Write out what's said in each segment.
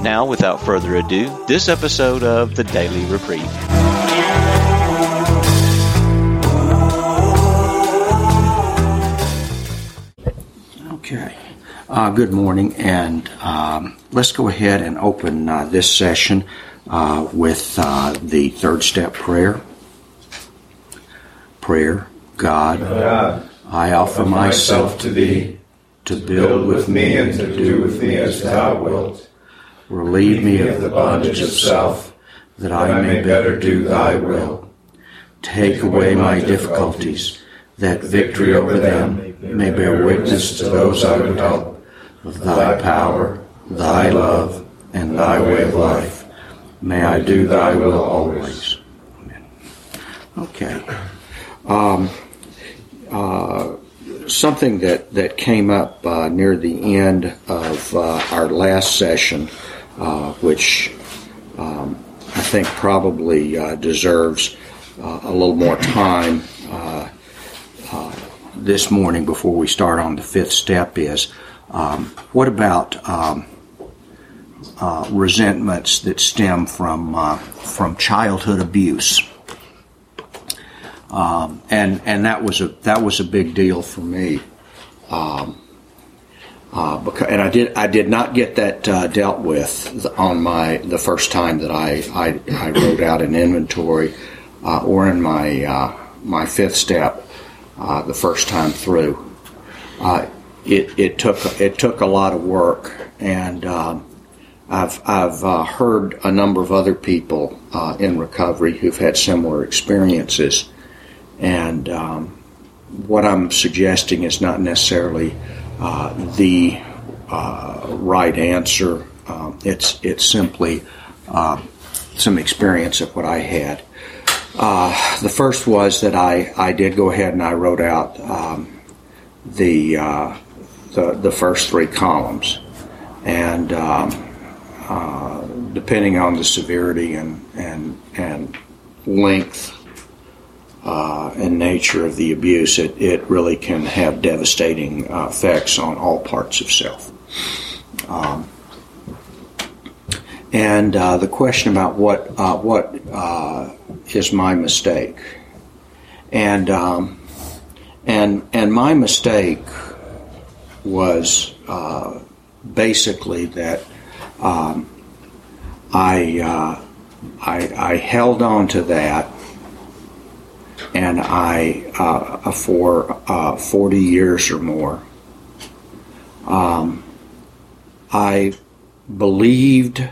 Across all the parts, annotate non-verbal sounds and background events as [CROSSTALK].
Now, without further ado, this episode of The Daily Reprieve. Okay. Uh, good morning, and um, let's go ahead and open uh, this session uh, with uh, the third step prayer. Prayer, God, God, I offer myself to thee, to build with me and to do with me as thou wilt. Relieve me of the bondage of self, that I may better do thy will. Take away my difficulties, that victory over them may bear witness to those I would help of thy power, thy love, and thy way of life. May I do thy will always. Amen. Okay. Um, uh, something that, that came up uh, near the end of uh, our last session, which um, I think probably uh, deserves uh, a little more time uh, uh, this morning before we start on the fifth step is um, what about um, uh, resentments that stem from uh, from childhood abuse? Um, and and that was a that was a big deal for me. Um, uh, and I did I did not get that uh, dealt with on my the first time that I I, I wrote out an inventory uh, or in my uh, my fifth step uh, the first time through. Uh, it it took it took a lot of work, and um, I've I've uh, heard a number of other people in recovery who've had similar experiences, and um, what I'm suggesting is not necessarily uh, the uh, right answer. Um, it's it's simply uh, some experience of what I had. Uh, the first was that I, I did go ahead and I wrote out um, the, uh, the the first three columns, and um, uh, depending on the severity and and and length uh, and nature of the abuse, it, it really can have devastating uh, effects on all parts of self. Um, and uh, the question about what uh, what uh, is my mistake, and um, and and my mistake was uh, basically that um, I, uh, I I held on to that and I uh, for forty years or more. Um, I believed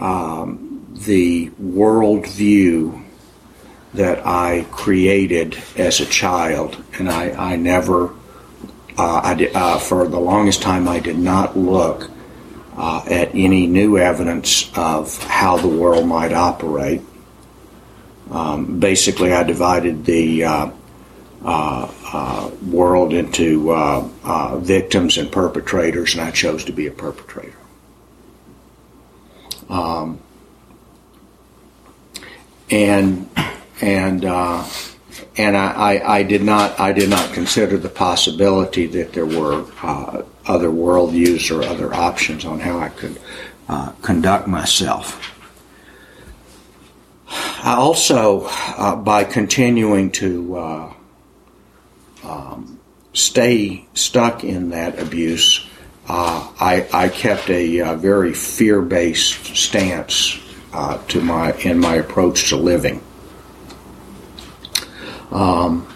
um, the worldview that I created as a child, and I, I never, uh, I did, uh, for the longest time, I did not look uh, at any new evidence of how the world might operate. Um, basically, I divided the uh, world into uh, uh, victims and perpetrators, and I chose to be a perpetrator. Um, and and uh, and I, I, I did not I did not consider the possibility that there were uh, other worldviews or other options on how I could uh, conduct myself. I also, uh, by continuing to uh, um, stay stuck in that abuse, uh, I, I kept a uh, very fear-based stance uh, to my in my approach to living. Um,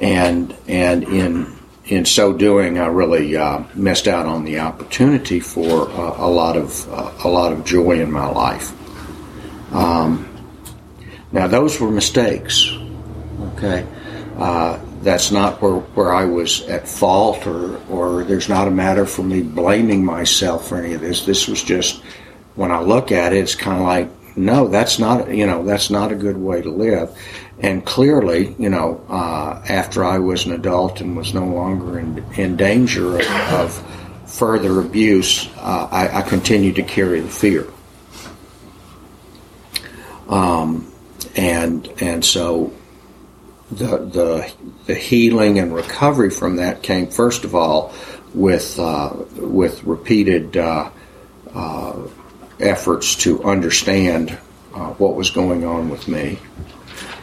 and and in in so doing, I really uh, missed out on the opportunity for a lot of uh, a lot of joy in my life. Um, now, those were mistakes. Okay, uh, that's not where where I was at fault, or or there's not a matter for me blaming myself for any of this. This was just when I look at it, it's kind of like, no, that's not, you know, that's not a good way to live. And clearly, you know, uh, after I was an adult and was no longer in, in danger of, of further abuse, uh, I, I continued to carry the fear. Um, and and so the the the healing and recovery from that came first of all with uh, with repeated uh, uh, efforts to understand uh, what was going on with me.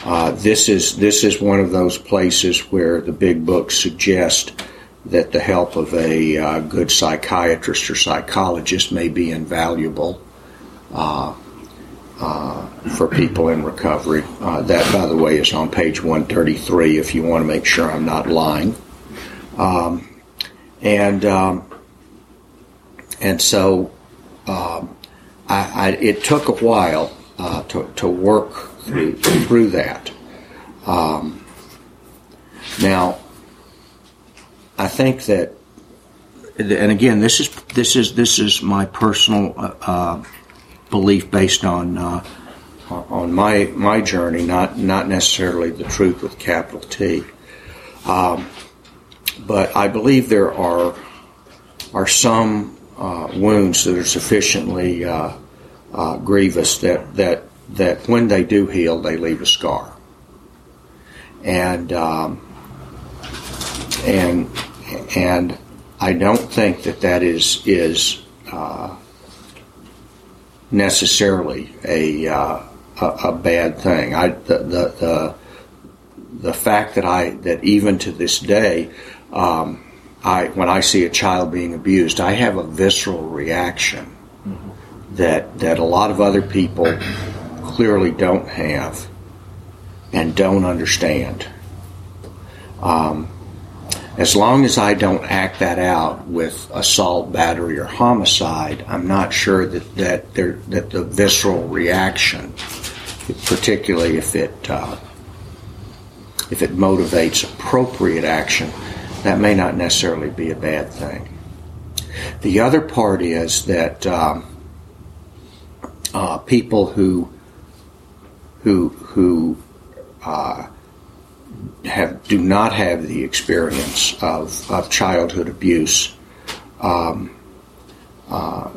Uh, this is this is one of those places where the big books suggest that the help of a uh, good psychiatrist or psychologist may be invaluable uh, uh, for people in recovery. Uh, that, by the way, is on page 133 if you want to make sure I'm not lying. Um, and um, and so um, I, I, it took a while uh, to, to work through, through that. Um, now, I think that, and again, this is this is this is my personal uh, uh, belief based on uh, on my my journey, not not necessarily the truth with capital T. Um, but I believe there are are some uh, wounds that are sufficiently uh, uh, grievous that that that when they do heal, they leave a scar. And um, and and I don't think that that is is uh, necessarily a, uh, a, a bad thing. I the, the the the fact that I that even to this day, um, I when I see a child being abused, I have a visceral reaction mm-hmm. that that a lot of other people clearly don't have and don't understand. Um, as long as I don't act that out with assault, battery, or homicide, I'm not sure that that, there, that the visceral reaction, particularly if it uh, if it motivates appropriate action, that may not necessarily be a bad thing. The other part is that um, uh, people who who who uh, have do not have the experience of, of childhood abuse um, uh,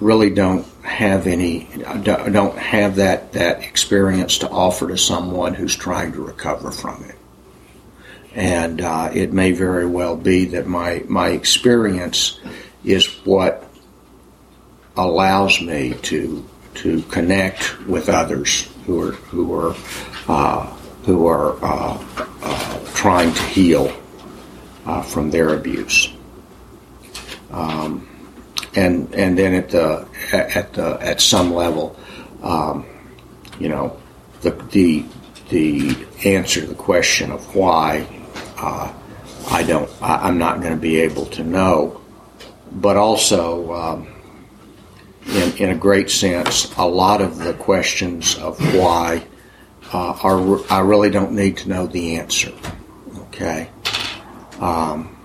really don't have any don't have that that experience to offer to someone who's trying to recover from it. And uh, it may very well be that my my experience is what allows me to to connect with others who are who are uh, who are uh, uh, trying to heal uh, from their abuse. Um, and and then at the at the at some level, um, you know, the the the answer to the question of why uh, I don't I, am not going to be able to know, but also. Um, in, in a great sense, a lot of the questions of why uh, are I really don't need to know the answer. Okay. Um,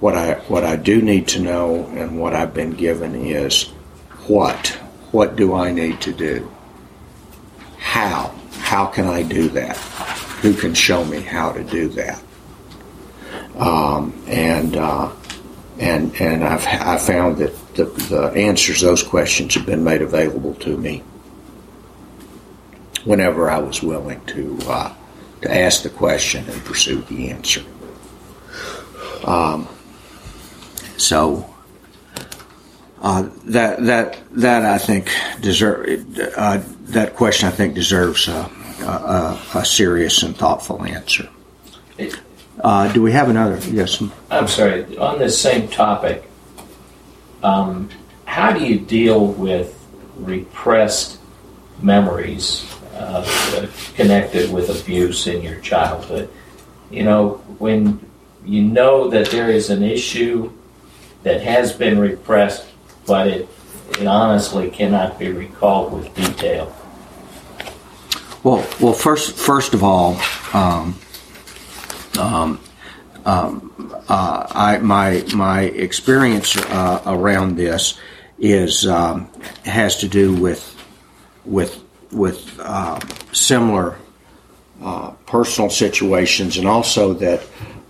what I what I do need to know and what I've been given is what what do I need to do? How how can I do that? Who can show me how to do that? Um, and uh, and and I've I found that the, the answers those questions have been made available to me whenever I was willing to uh, to ask the question and pursue the answer. Um, so uh, that that that I think deserve uh, that question I think deserves a, a, a serious and thoughtful answer. Uh, do we have another? Yes. I'm sorry. On this same topic, um, how do you deal with repressed memories uh, connected with abuse in your childhood. You know, when you know that there is an issue that has been repressed, but it, it honestly cannot be recalled with detail. Well, well, first, first of all, um, um, um, uh, I, my my experience uh, around this is um, has to do with with with uh, similar uh, personal situations, and also that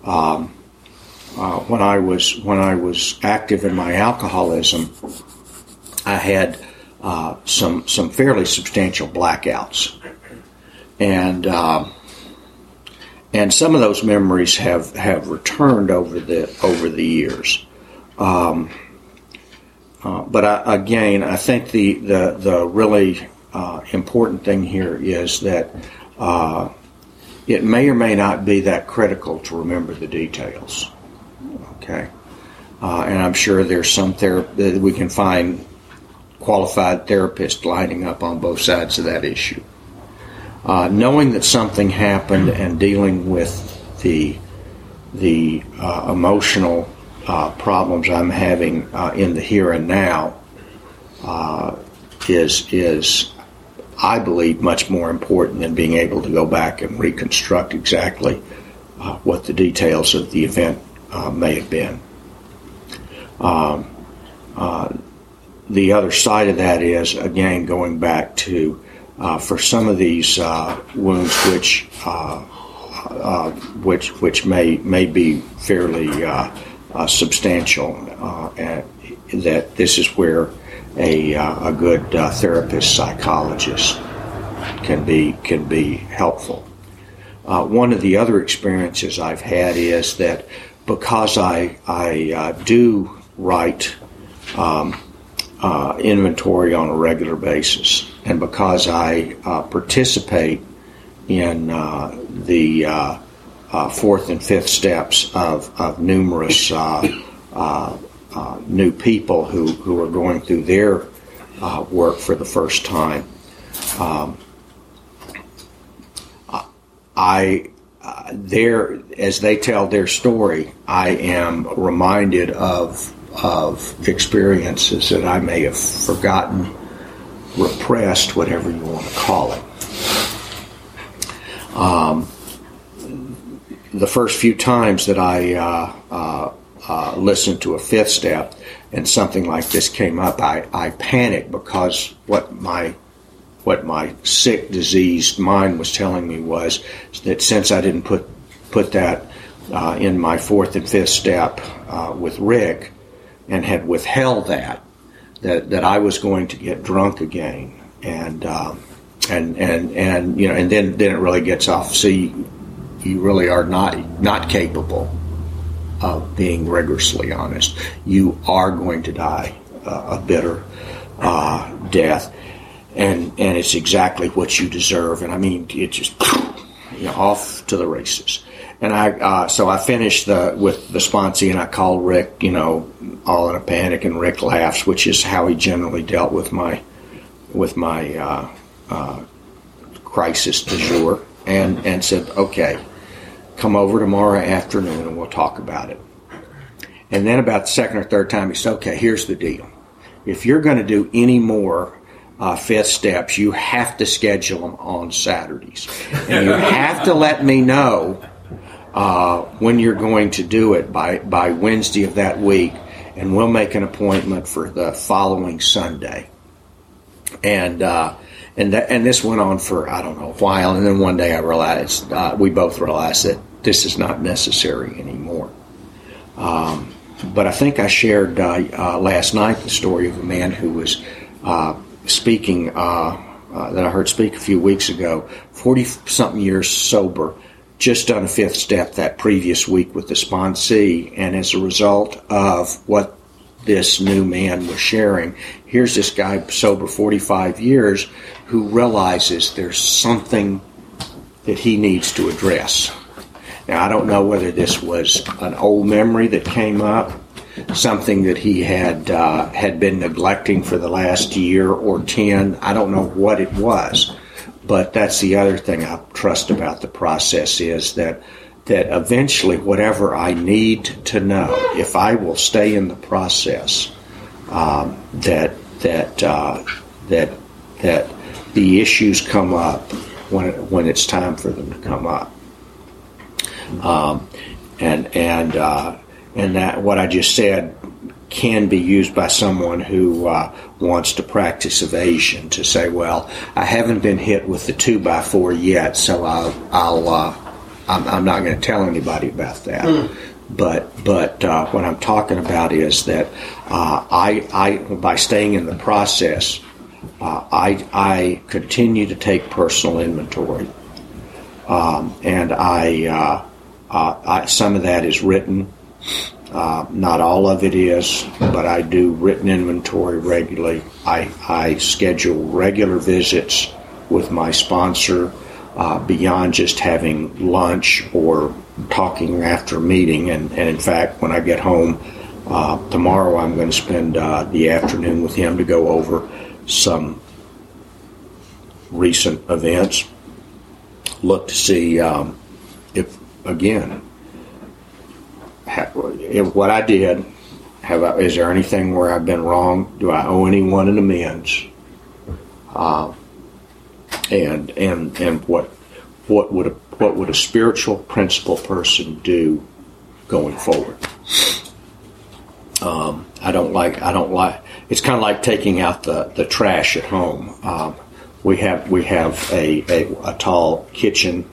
um, uh, when I was when I was active in my alcoholism, I had uh, some some fairly substantial blackouts, and um, and some of those memories have, have returned over the over the years. Um, uh, but I, again, I think the the the really uh, important thing here is that uh, it may or may not be that critical to remember the details. Okay, uh, and I'm sure there's some therapy we can find qualified therapists lining up on both sides of that issue. Uh, knowing that something happened and dealing with the the uh, emotional uh, problems I'm having in the here and now is is I believe much more important than being able to go back and reconstruct exactly uh, what the details of the event may have been. Um, the other side of that is again going back to uh, for some of these uh, wounds which uh, uh which which may may be fairly uh, uh, substantial and that this is where a, a good therapist psychologist can be can be helpful. one of the other experiences I've had is that because I I do write um, uh, inventory on a regular basis. And because I uh, participate in uh, the uh, uh, fourth and fifth steps of, of numerous uh, new people who, who are going through their work for the first time, um, I there as they tell their story, I am reminded of of experiences that I may have forgotten, repressed, whatever you want to call it. Um, the first few times that I uh, uh, uh, listened to a fifth step and something like this came up, I, I panicked because what my what my sick, diseased mind was telling me was that since I didn't put put that uh, in my fourth and fifth step uh, with Rick, and had withheld that that that I was going to get drunk again, and um, and and and you know, and then then it really gets off. See, you really are not not capable being rigorously honest. You are going to die uh, a bitter uh, death, and and it's exactly what you deserve. And I mean, it just you know, off to the races. And I, uh, so I finished the, with the sponsee and I called Rick, you know, all in a panic and Rick laughs, which is how he generally dealt with my, with my, uh, uh, crisis du jour and, and said, okay, come over tomorrow afternoon and we'll talk about it. And then about the second or third time, he said, okay, here's the deal. If you're going to do any more uh, fifth steps, you have to schedule them on Saturdays. And you have to let me know uh, when you're going to do it by, by Wednesday of that week, and we'll make an appointment for the following Sunday. And uh, and that, and this went on for I don't know a while, and then one day I realized uh, we both realized that this is not necessary anymore. Um, but I think I shared uh, uh, last night the story of a man who was uh, speaking that I heard speak a few weeks ago, forty something years sober just done a fifth step that previous week with the sponsee, and as a result of what this new man was sharing, here's this guy sober 45 years who realizes there's something that he needs to address. Now, I don't know whether this was an old memory that came up, something that he had uh, had been neglecting for the last year or ten. I don't know what it was, but that's the other thing I trust about the process is that that eventually whatever I need to know, if I will stay in the process, um, that that uh, that that the issues come up when it, when it's time for them to come up, um, and and uh, and that what I just said can be used by someone who uh, wants to practice evasion to say, well, I haven't been hit with the two by four yet, so I'll, I'll uh, I'm, I'm, not going to tell anybody about that. Mm. But but uh, what I'm talking about is that uh, I I by staying in the process, uh, I I continue to take personal inventory, um, and I, uh, I some of that is written. Uh, not all of it is, but I do written inventory regularly. I, I schedule regular visits with my sponsor uh, beyond just having lunch or talking after a meeting. And, and in fact, when I get home uh, tomorrow, I'm going to spend uh, the afternoon with him to go over some recent events. Look to see um, if, again, what I did, have I, is there anything where I've been wrong? Do I owe anyone an amends? And and and what what would a, what would a spiritual principle person do going forward? Um, I don't like I don't like it's kind of like taking out the, the trash at home. Um, we have we have a, a, a tall kitchen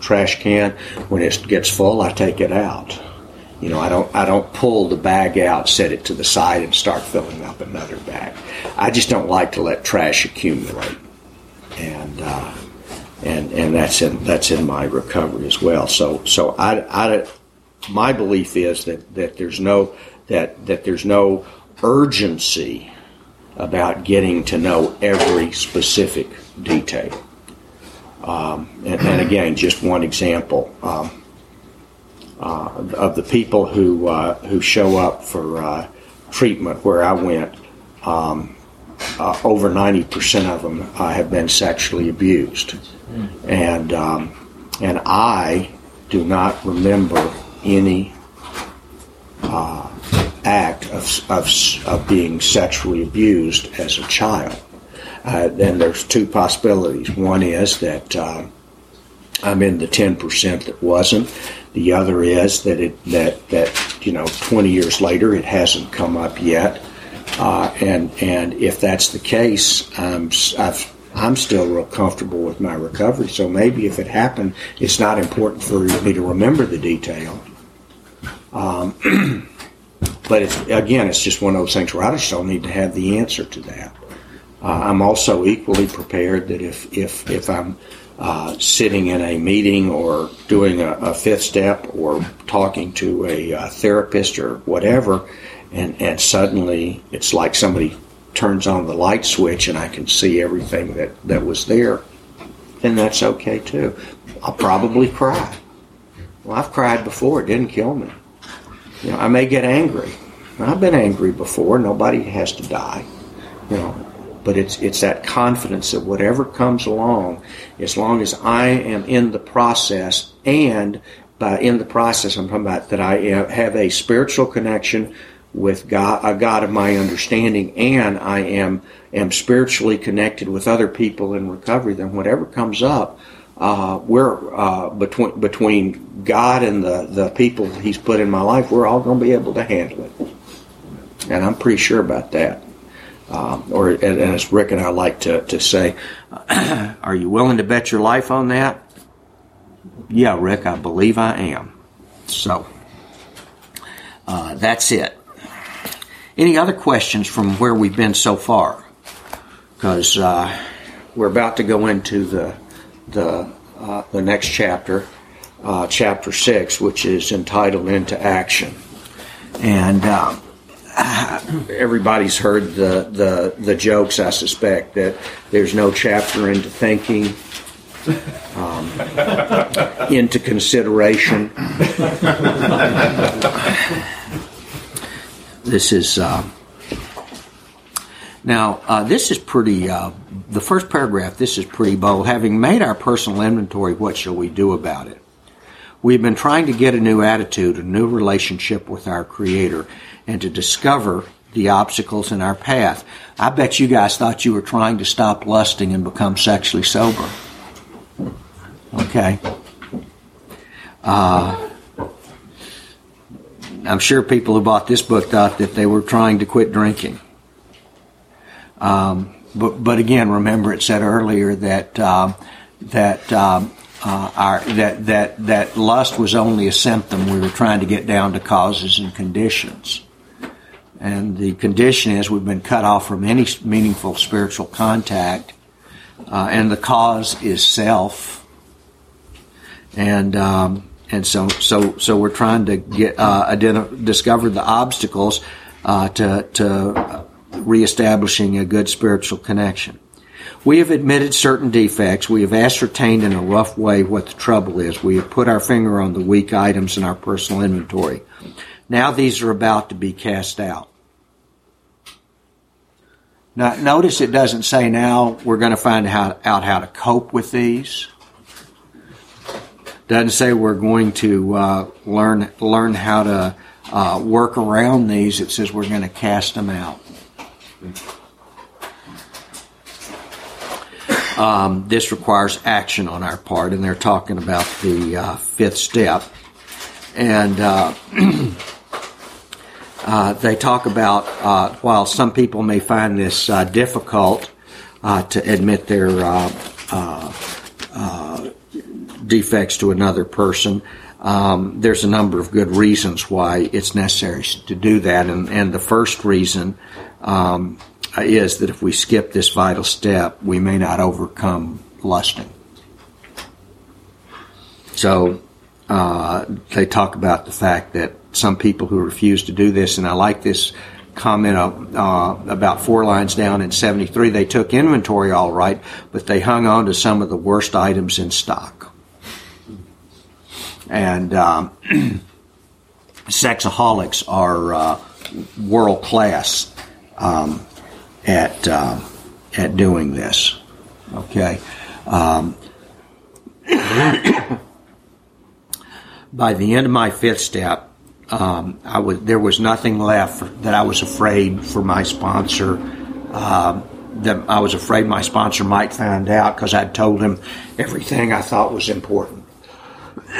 trash can. When it gets full, I take it out you know, I don't I don't pull the bag out, set it to the side, and start filling up another bag. I just don't like to let trash accumulate, and uh, and and that's in that's in my recovery as well. So so I, I my belief is that that there's no that that there's no urgency about getting to know every specific detail. Um, and, and, again, just one example. Um, uh, of the people who uh, who show up for uh, treatment where I went, um, uh, over ninety percent of them uh, have been sexually abused, and um, and I do not remember any uh, act of, of of being sexually abused as a child. then there's two possibilities. One is that I'm in the ten percent that wasn't the other is that it that that you know 20 years later it hasn't come up yet, uh, and and if that's the case, I'm I've, I'm still real comfortable with my recovery. So maybe if it happened, it's not important for me to remember the detail. Um, [CLEARS THROAT] but it's, again, it's just one of those things where I just don't need to have the answer to that. Uh, I'm also equally prepared that if if if I'm uh, sitting in a meeting or doing a, a, fifth step or talking to a, a uh, therapist or whatever, and, and suddenly it's like somebody turns on the light switch and I can see everything that, that was there, then that's okay too. I'll probably cry. Well, I've cried before, it didn't kill me. You know, I may get angry. I've been angry before, nobody has to die. You know, but it's it's that confidence that whatever comes along, as long as I am in the process, and by in the process I'm talking about that I have a spiritual connection with God, a God of my understanding, and I am am spiritually connected with other people in recovery. Then whatever comes up, uh, we're uh, between between God and the the people He's put in my life. We're all going to be able to handle it, and I'm pretty sure about that. Um, or as Rick and I like to, to say, [CLEARS THROAT] are you willing to bet your life on that? Yeah, Rick, I believe I am. So uh, that's it. Any other questions from where we've been so far? Because uh, we're about to go into the the uh, the next chapter, uh, chapter six, which is entitled "Into Action," and. Um, everybody's heard the, the, the jokes, I suspect, that there's no chapter into thinking, um, into consideration. [LAUGHS] this is. Uh, now, uh, this is pretty, uh, the first paragraph, this is pretty bold. Having made our personal inventory, what shall we do about it? We've been trying to get a new attitude, a new relationship with our Creator, and to discover the obstacles in our path. I bet you guys thought you were trying to stop lusting and become sexually sober. Okay. Uh, I'm sure people who bought this book thought that they were trying to quit drinking. Um, but, but again, remember it said earlier that um, that um, uh, our that that that lust was only a symptom. We were trying to get down to causes and conditions, and the condition is we've been cut off from any meaningful spiritual contact, uh, and the cause is self, and um, and so so so we're trying to get uh, identify, discover the obstacles uh, to to reestablishing a good spiritual connection. We have admitted certain defects. We have ascertained in a rough way what the trouble is. We have put our finger on the weak items in our personal inventory. Now these are about to be cast out. Now, notice it doesn't say now we're going to find out how to cope with these. Doesn't say we're going to uh, learn learn how to uh, work around these. It says we're going to cast them out. Um, this requires action on our part, and they're talking about the uh, fifth step. And uh, [CLEARS THROAT] uh, they talk about uh, while some people may find this uh, difficult uh, to admit their defects to another person, um, there's a number of good reasons why it's necessary to do that. And, and the first reason um, is that if we skip this vital step, we may not overcome lusting. So uh, they talk about the fact that some people who refuse to do this, and I like this comment uh, about four lines down in 73, they took inventory all right, but they hung on to some of the worst items in stock. And um, [CLEARS THROAT] sexaholics are uh, world class um, at uh, at doing this. Okay. Um, [COUGHS] by the end of my fifth step, um, I was there was nothing left that I was afraid for my sponsor. Uh, that I was afraid my sponsor might find out because I'd told him everything I thought was important, [COUGHS]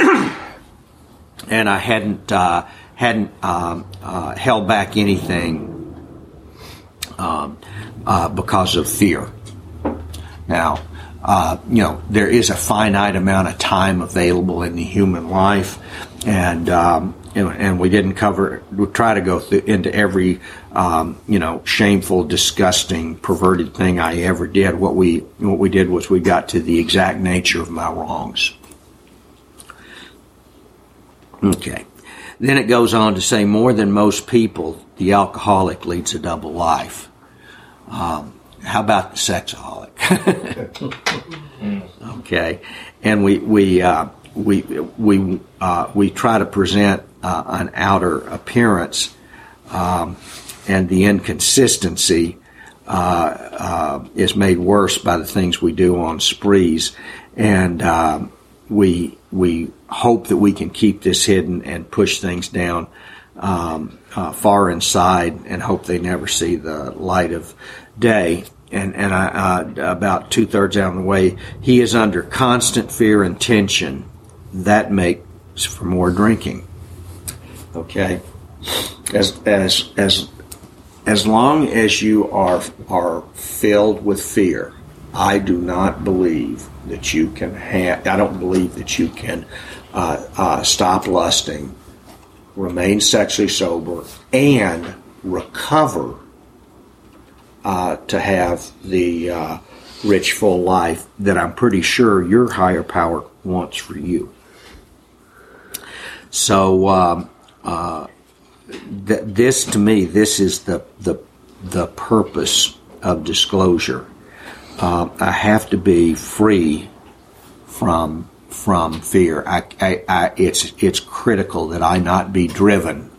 and I hadn't uh, hadn't um, uh, held back anything um, uh, because of fear. Now, uh, you know, there is a finite amount of time available in the human life, and um, and, we didn't cover. We try to go through, into every um, you know shameful, disgusting, perverted thing I ever did. What we what we did was we got to the exact nature of my wrongs. Okay. Then it goes on to say, more than most people, the alcoholic leads a double life. Um, how about the sexaholic? [LAUGHS] okay, and we we uh, we we uh, we try to present uh, an outer appearance, um, and the inconsistency uh, uh, is made worse by the things we do on sprees, and um, we we hope that we can keep this hidden and push things down um, uh, far inside and hope they never see the light of day. And, and I, uh, about two thirds out of the way, he is under constant fear and tension. That makes for more drinking. Okay, as as as as long as you are are filled with fear, I do not believe that you can have. I don't believe that you can uh, uh, stop lusting remain sexually sober, and recover uh, to have the uh, rich, full life that I'm pretty sure your higher power wants for you. So, um, uh, th- this to me, this is the the the purpose of disclosure. Uh, I have to be free from from fear. I, I, I, it's, it's critical that I not be driven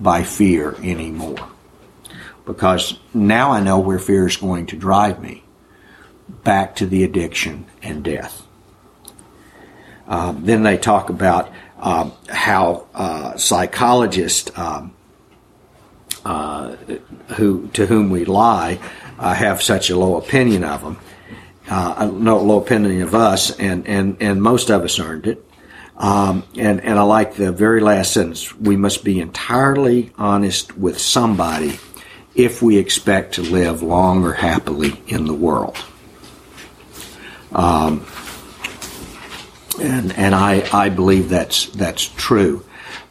by fear anymore. Because now I know where fear is going to drive me back to the addiction and death. Um, then they talk about um, how uh, psychologists um, uh, who to whom we lie uh, have such a low opinion of them uh, no low opinion of us, and, and, and most of us earned it. Um, and, and I like the very last sentence. We must be entirely honest with somebody if we expect to live long or happily in the world. Um, and and I, I believe that's that's true.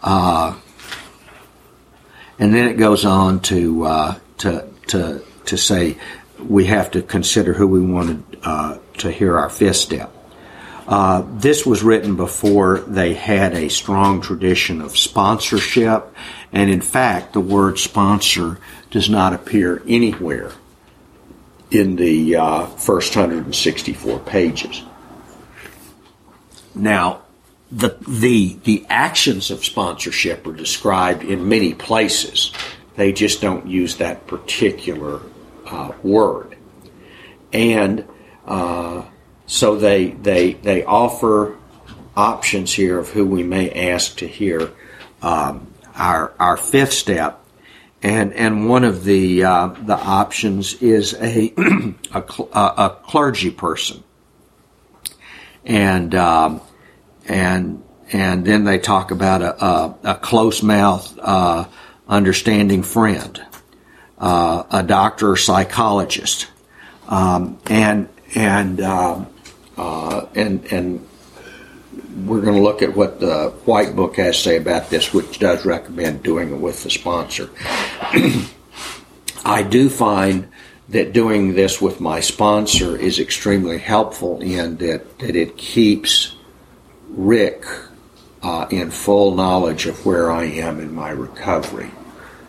Uh, and then it goes on to uh, to to to say we have to consider who we wanted uh, to hear our fifth step. Uh, this was written before they had a strong tradition of sponsorship, and in fact, the word sponsor does not appear anywhere in the uh, first 164 pages. Now, the, the, the actions of sponsorship are described in many places. They just don't use that particular uh, word. And uh, so they, they, they offer options here of who we may ask to hear um, our, our fifth step. And, and one of the, uh, the options is a, [CLEARS THROAT] a, a, clergy person. And, um, and, and then they talk about a, a, a close mouth, uh, understanding friend, uh, a doctor or psychologist, um, and and um, uh, and and we're going to look at what the White Book has to say about this, which does recommend doing it with the sponsor. [CLEARS THROAT] I do find that doing this with my sponsor is extremely helpful in that, that it keeps Rick uh, in full knowledge of where I am in my recovery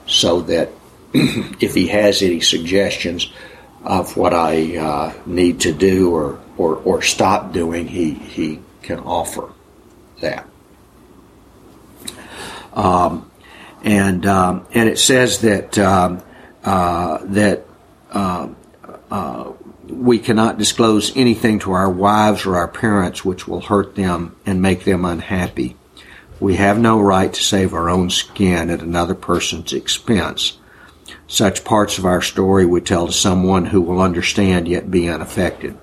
so that [CLEARS THROAT] if he has any suggestions of what I uh, need to do or, or, or stop doing, he, he can offer that. Um, and um, and it says that um, uh, that uh, uh, we cannot disclose anything to our wives or our parents which will hurt them and make them unhappy. We have no right to save our own skin at another person's expense. Such parts of our story we tell to someone who will understand yet be unaffected.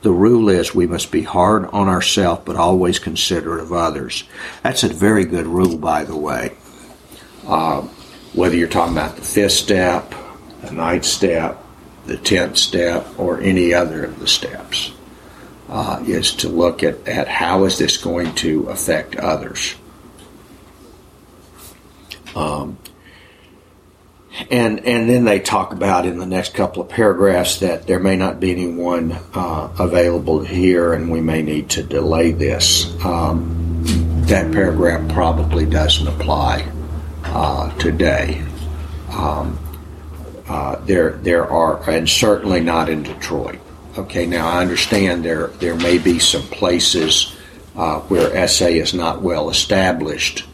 The rule is we must be hard on ourselves but always considerate of others. That's a very good rule, by the way. Uh, whether you're talking about the fifth step, the ninth step, the tenth step, or any other of the steps, uh, is to look at, at how is this going to affect others. Um, and and then they talk about in the next couple of paragraphs that there may not be anyone uh, available here, and we may need to delay this. Um, that paragraph probably doesn't apply uh, today. Um, uh, there there are, and certainly not in Detroit. Okay, now I understand there there may be some places uh, where SA is not well established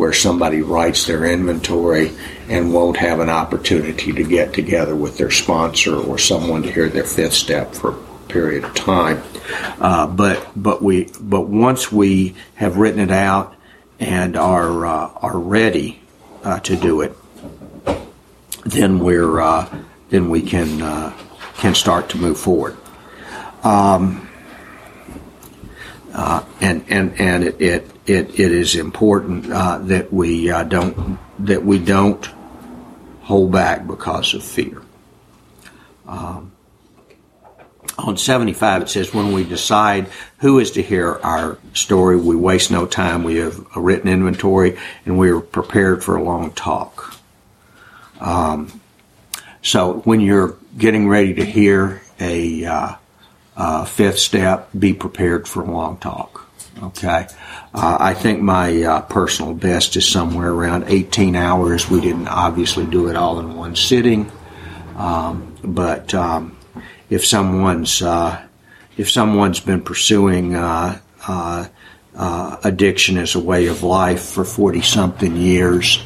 where somebody writes their inventory and won't have an opportunity to get together with their sponsor or someone to hear their fifth step for a period of time. Uh, but but we but once we have written it out and are uh, are ready uh, to do it, then we're uh, then we can uh, can start to move forward. Um, uh, and and and it, it it, it is important uh, that we uh, don't that we don't hold back because of fear. Um, on 75 it says when we decide who is to hear our story we waste no time. We have a written inventory and we are prepared for a long talk. Um, so when you're getting ready to hear a uh, uh, fifth step be prepared for a long talk okay uh, I think my uh, personal best is somewhere around 18 hours. We didn't obviously do it all in one sitting, um, but um, if someone's uh, if someone's been pursuing uh, uh, uh, addiction as a way of life for 40 something years,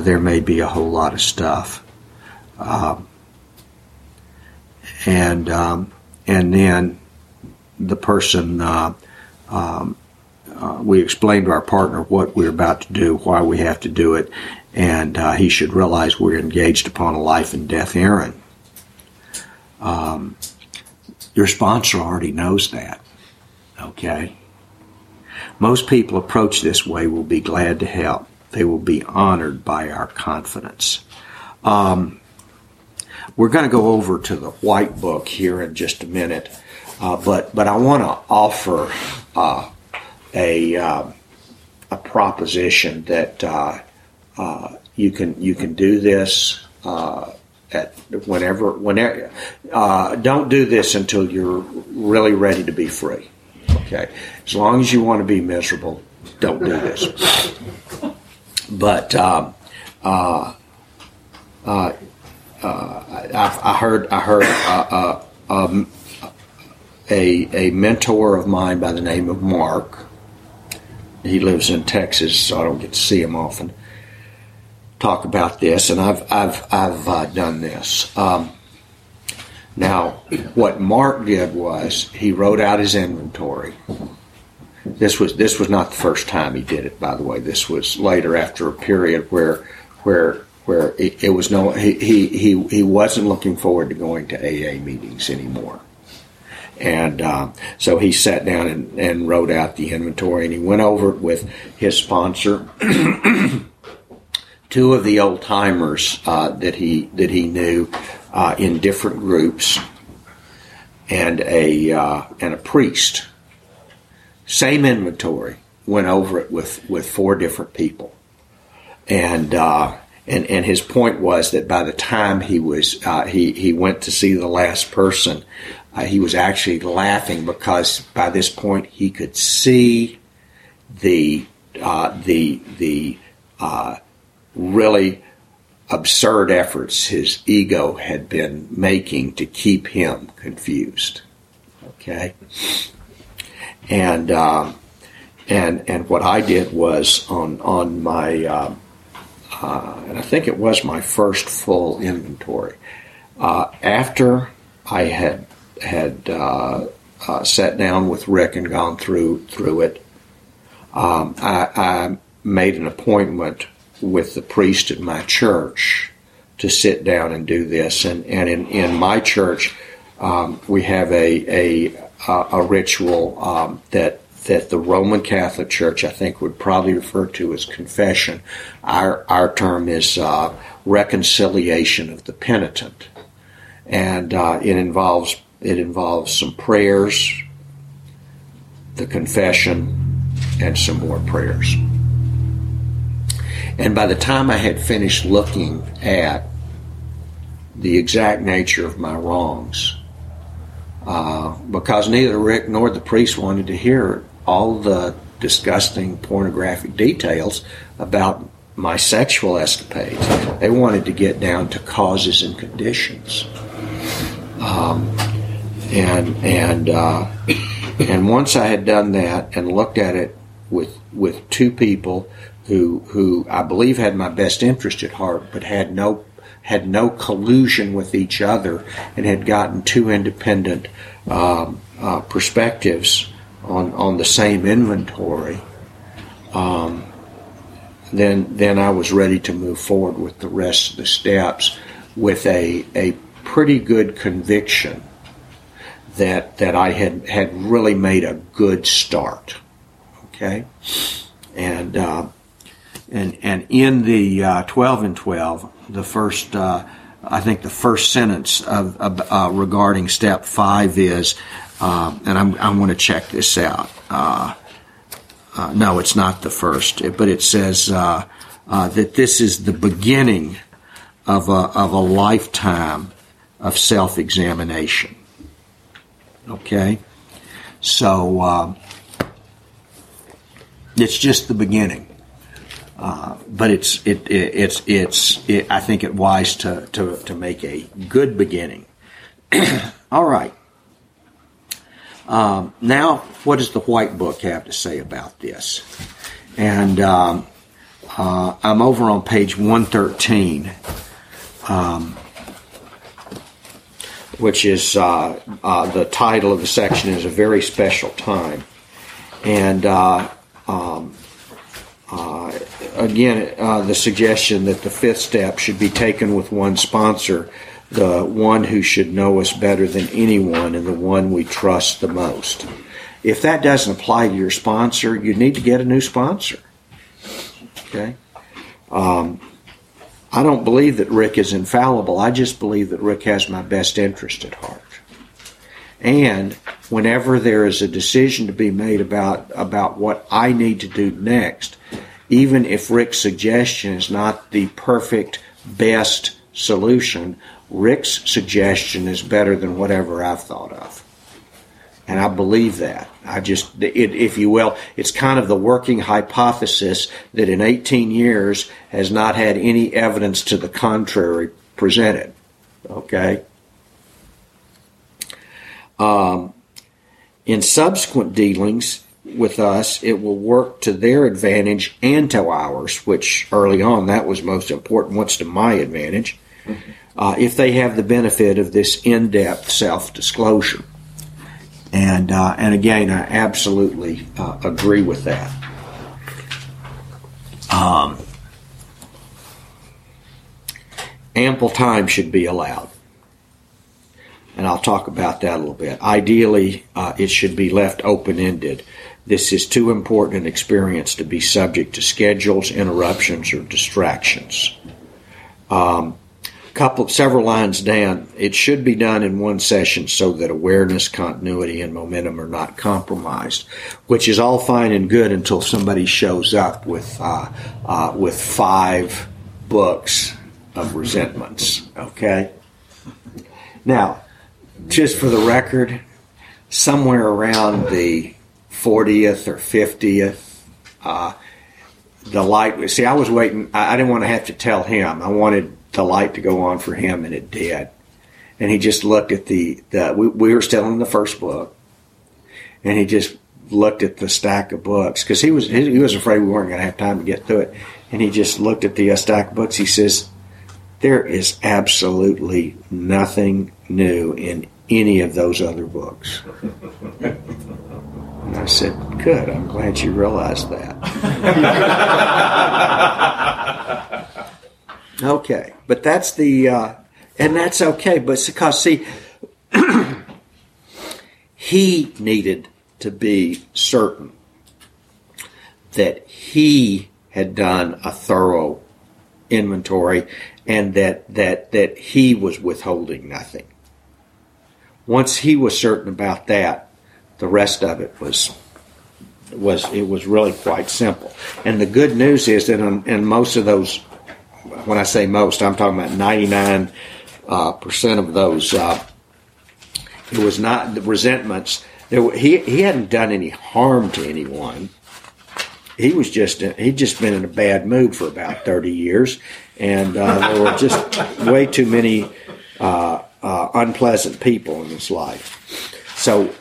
there may be a whole lot of stuff. Um, and um, and then the person um, uh, we explain to our partner what we're about to do, why we have to do it, and uh, he should realize we're engaged upon a life and death errand. Um, your sponsor already knows that. Okay. Most people approach this way will be glad to help. They will be honored by our confidence. Um, we're going to go over to the white book here in just a minute, uh, but but I want to offer uh, a uh, a proposition that uh, uh, you can you can do this uh, at whenever whenever. don't do this until you're really ready to be free. Okay, as long as you want to be miserable, don't do this. But um, uh, uh, uh, I, I, heard I heard uh, uh, um, a a mentor of mine by the name of Mark. He lives in Texas, so I don't get to see him often. Talk about this, and I've I've I've uh, done this. Um, now, what Mark did was he wrote out his inventory. This was this was not the first time he did it, by the way. This was later after a period where where where it, it was no he, he he he wasn't looking forward to going to AA meetings anymore. And uh, so he sat down and, and wrote out the inventory, and he went over it with his sponsor, [CLEARS THROAT] two of the old timers uh, that he that he knew, uh, in different groups, and a uh, and a priest. Same inventory. Went over it with with four different people, and uh, and and his point was that by the time he was uh, he he went to see the last person, uh, he was actually laughing because by this point he could see the uh, the the really absurd efforts his ego had been making to keep him confused. Okay, and um, and and what I did was on on my uh, uh, and I think it was my first full inventory uh, after I had had uh, uh, sat down with Rick and gone through through it. Um, I, I made an appointment with the priest at my church to sit down and do this. And, and in, in my church, um, we have a, a, a ritual um, that that the Roman Catholic Church, I think, would probably refer to as confession. Our our term is uh, reconciliation of the penitent, and uh, it involves it involves some prayers, the confession, and some more prayers. And by the time I had finished looking at the exact nature of my wrongs, uh, because neither Rick nor the priest wanted to hear all the disgusting pornographic details about my sexual escapades. They wanted to get down to causes and conditions. Um, and and uh, [COUGHS] and once I had done that and looked at it with with two people who who I believe had my best interest at heart, but had no had no collusion with each other and had gotten two independent um, uh, perspectives on on the same inventory. Um, then then I was ready to move forward with the rest of the steps with a a pretty good conviction that that I had had really made a good start. Okay, and uh, and and in the uh, 12 and 12 the first uh, i think the first sentence of, of uh, regarding step 5 is uh, and I'm, i want to check this out uh, no it's not the first but it says that this is the beginning of a, of a lifetime of self-examination okay so it's just the beginning uh, but it's it, it it's it's it, I think it wise to, to to make a good beginning. [CLEARS THROAT] All right. Um, now, what does the White Book have to say about this? And um, uh, I'm over on page 113, um, which is uh, uh, the title of the section is a very special time, and uh, um, uh, again, uh, the suggestion that the fifth step should be taken with one sponsor, the one who should know us better than anyone, and the one we trust the most. if that doesn't apply to your sponsor, you need to get a new sponsor. Okay. Um, I don't believe that Rick is infallible. I just believe that Rick has my best interest at heart. And whenever there is a decision to be made about about what I need to do next, even if Rick's suggestion is not the perfect best solution, Rick's suggestion is better than whatever I've thought of. And I believe that. I just, it, if you will, it's kind of the working hypothesis that in 18 years has not had any evidence to the contrary presented. Okay? Um, in subsequent dealings with us, it will work to their advantage and to ours, which early on that was most important. What's to my advantage? Uh, if they have the benefit of this in depth self disclosure. And, uh, and again, I absolutely uh, agree with that. Um, ample time should be allowed. And I'll talk about that a little bit. Ideally, uh, it should be left open ended. This is too important an experience to be subject to schedules, interruptions, or distractions. Um, couple several lines down, it should be done in one session so that awareness, continuity, and momentum are not compromised. Which is all fine and good until somebody shows up with uh, uh, with five books of resentments. Okay. Now, just for the record, somewhere around the 40th or 50th, uh, the light. See, I was waiting. I didn't want to have to tell him. I wanted the light to go on for him, and it did. And he just looked at the, the we, we were still in the first book, and he just looked at the stack of books because he was he was afraid we weren't going to have time to get through it, and he just looked at the uh, stack of books. He says, "There is absolutely nothing new in any of those other books." And I said, "Good. I'm glad you realized that." [LAUGHS] Okay, but that's the, uh, and that's okay. But because see, [CLEARS THROAT] he needed to be certain that he had done a thorough inventory and that that that he was withholding nothing. Once he was certain about that, the rest of it was was it was really quite simple. And the good news is that in, in most of those when I say most, I'm talking about 99 uh, percent of those. Uh, it was not the resentments. There, he he hadn't done any harm to anyone. He was just he'd just been in a bad mood for about 30 years, and uh, there were just [LAUGHS] way too many uh, uh, unpleasant people in his life. So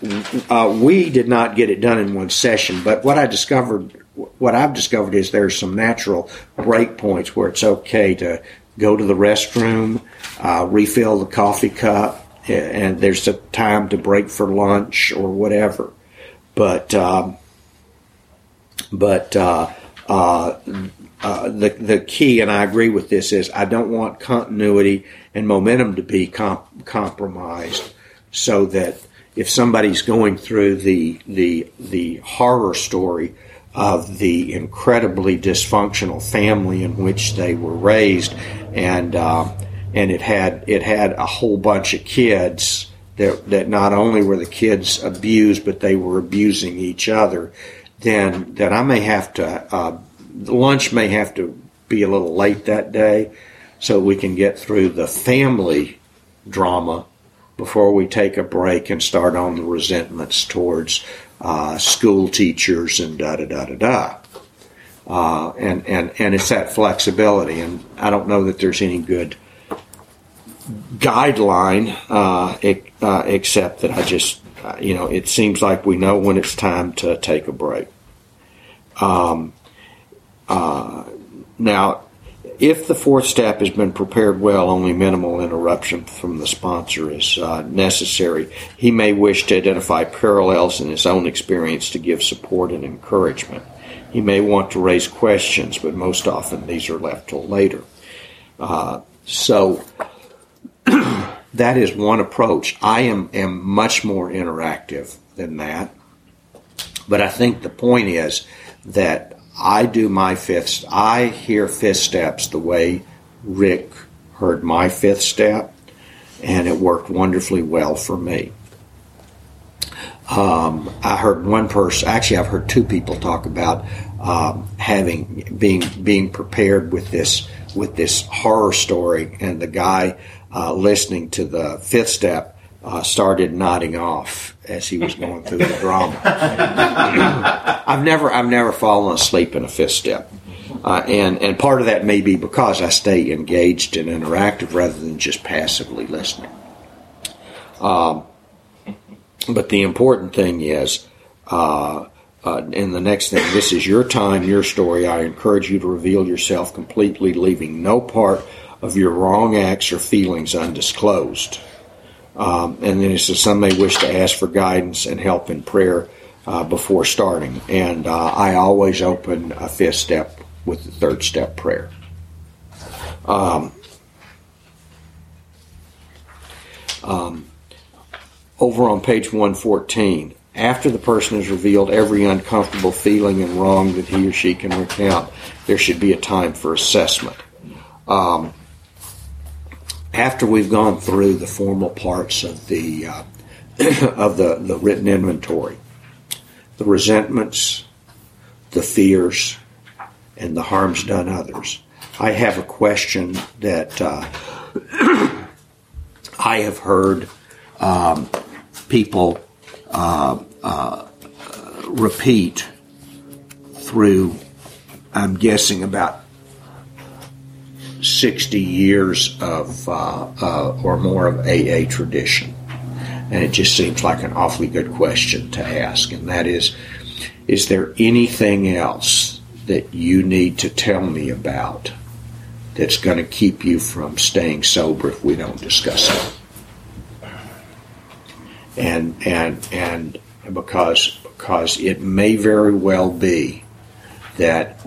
uh, we did not get it done in one session. But what I discovered what I've discovered is there's some natural break points where it's okay to go to the restroom, uh, refill the coffee cup, and there's a time to break for lunch or whatever. But um, but uh, uh, uh, the the key, and I agree with this, is I don't want continuity and momentum to be comp- compromised, so that if somebody's going through the the the horror story of the incredibly dysfunctional family in which they were raised, and uh, and it had it had a whole bunch of kids that that not only were the kids abused, but they were abusing each other. Then that I may have to uh, lunch may have to be a little late that day, so we can get through the family drama before we take a break and start on the resentments towards uh, school teachers and da da da da da. Uh, and, and, and it's that flexibility. And I don't know that there's any good guideline uh, uh, except that I just, uh, you know, it seems like we know when it's time to take a break. Um, uh, now, if the fourth step has been prepared well, only minimal interruption from the sponsor is uh, necessary. He may wish to identify parallels in his own experience to give support and encouragement. He may want to raise questions, but most often these are left till later. Uh, so [CLEARS THROAT] that is one approach. I am, am much more interactive than that. But I think the point is that I do my fifth. I hear fifth steps the way Rick heard my fifth step, and it worked wonderfully well for me. Um, I heard one person. Actually, I've heard two people talk about um, having being being prepared with this with this horror story, and the guy uh, listening to the fifth step uh, started nodding off as he was going through the drama. [CLEARS THROAT] I've never I've never fallen asleep in a fifth step. Uh, and and part of that may be because I stay engaged and interactive rather than just passively listening. Um, but the important thing is, uh, uh, and the next thing, this is your time, your story. I encourage you to reveal yourself completely, leaving no part of your wrong acts or feelings undisclosed. Um, and then it says, some may wish to ask for guidance and help in prayer uh, before starting. And uh, I always open a fifth step with the third step prayer. Um, um, over on page 114, after the person has revealed every uncomfortable feeling and wrong that he or she can recount, there should be a time for assessment. Um, after we've gone through the formal parts of the uh, [CLEARS THROAT] of the, the written inventory, the resentments, the fears, and the harms done others, I have a question that uh, [CLEARS THROAT] I have heard um, people uh, uh, repeat through, I'm guessing, about 60 years of uh, uh, or more of AA tradition. And it just seems like an awfully good question to ask. And that is Is there anything else that you need to tell me about that's going to keep you from staying sober if we don't discuss it? and and and because because it may very well be that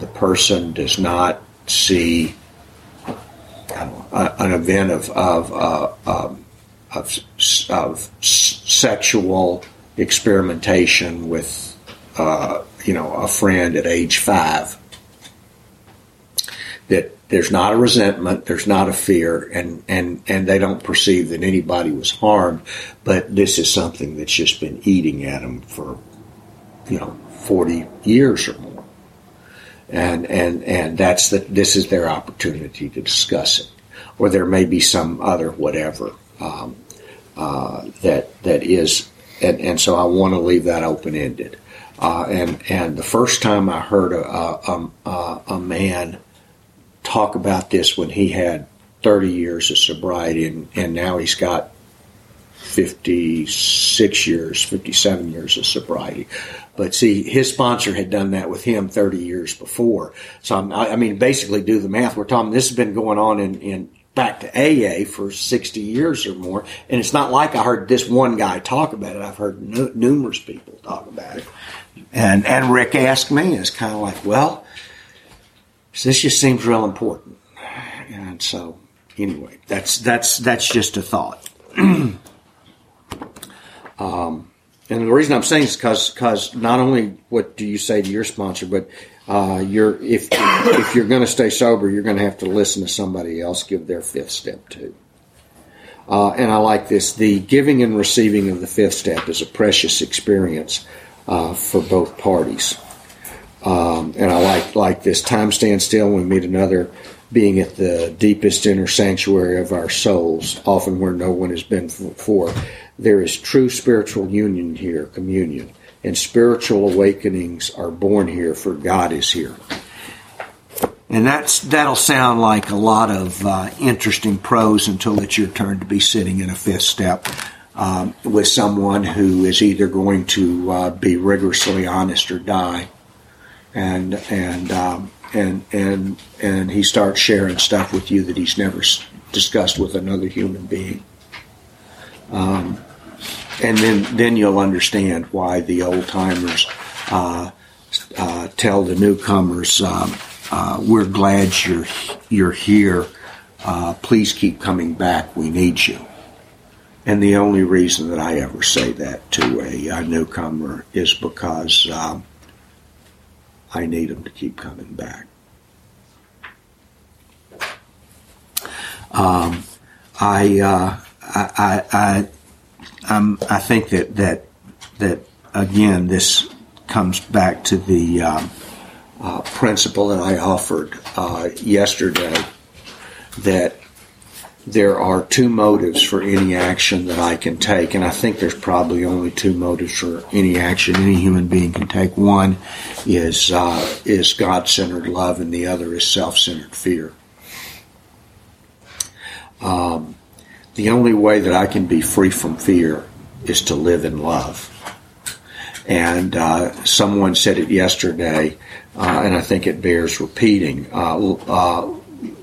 the person does not see an event of of, uh, um, of, of sexual experimentation with uh, you know a friend at age five that there's not a resentment, there's not a fear, and, and, and they don't perceive that anybody was harmed, but this is something that's just been eating at them for, you know, 40 years or more. And, and, and that's the, this is their opportunity to discuss it. Or there may be some other whatever, um, uh, that, that is, and, and so I want to leave that open ended. Uh, and, and the first time I heard a, a, a, a man, talk about this when he had 30 years of sobriety, and, and now he's got 56 years, 57 years of sobriety. But see, his sponsor had done that with him 30 years before. So, I'm, i mean, basically, do the math. We're talking, this has been going on in, in back to AA for 60 years or more. And it's not like I heard this one guy talk about it. I've heard numerous people talk about it. And, and Rick asked me, and it's kind of like, well, this just seems real important. And so, anyway, that's that's that's just a thought. [CLEARS THROAT] um, and the reason I'm saying is because because not only what do you say to your sponsor, but uh, you're if if you're going to stay sober, you're going to have to listen to somebody else give their fifth step too. Uh, and I like this. The giving and receiving of the fifth step is a precious experience uh, for both parties. Um, and I like like this time stands still when we meet another being at the deepest inner sanctuary of our souls, often where no one has been before. There is true spiritual union here, communion, and spiritual awakenings are born here, for God is here. And that's that'll sound like a lot of uh, interesting prose until it's your turn to be sitting in a fifth step um, with someone who is either going to uh, be rigorously honest or die and and um, and and and he starts sharing stuff with you that he's never discussed with another human being. Um, and then then you'll understand why the old timers uh, uh, tell the newcomers, um, uh, "We're glad you're you're here. Uh, please keep coming back. We need you." and the only reason that I ever say that to a, a newcomer is because um, I need them to keep coming back. Um, I, uh, I, I, I, I'm, I think that that that again, this comes back to the um, uh, principle that I offered uh, yesterday that there are two motives for any action that I can take, and I think there's probably only two motives for any action any human being can take. One is uh, is God-centered love, and the other is self-centered fear. Um, the only way that I can be free from fear is to live in love. And uh, someone said it yesterday, uh, and I think it bears repeating. Uh, uh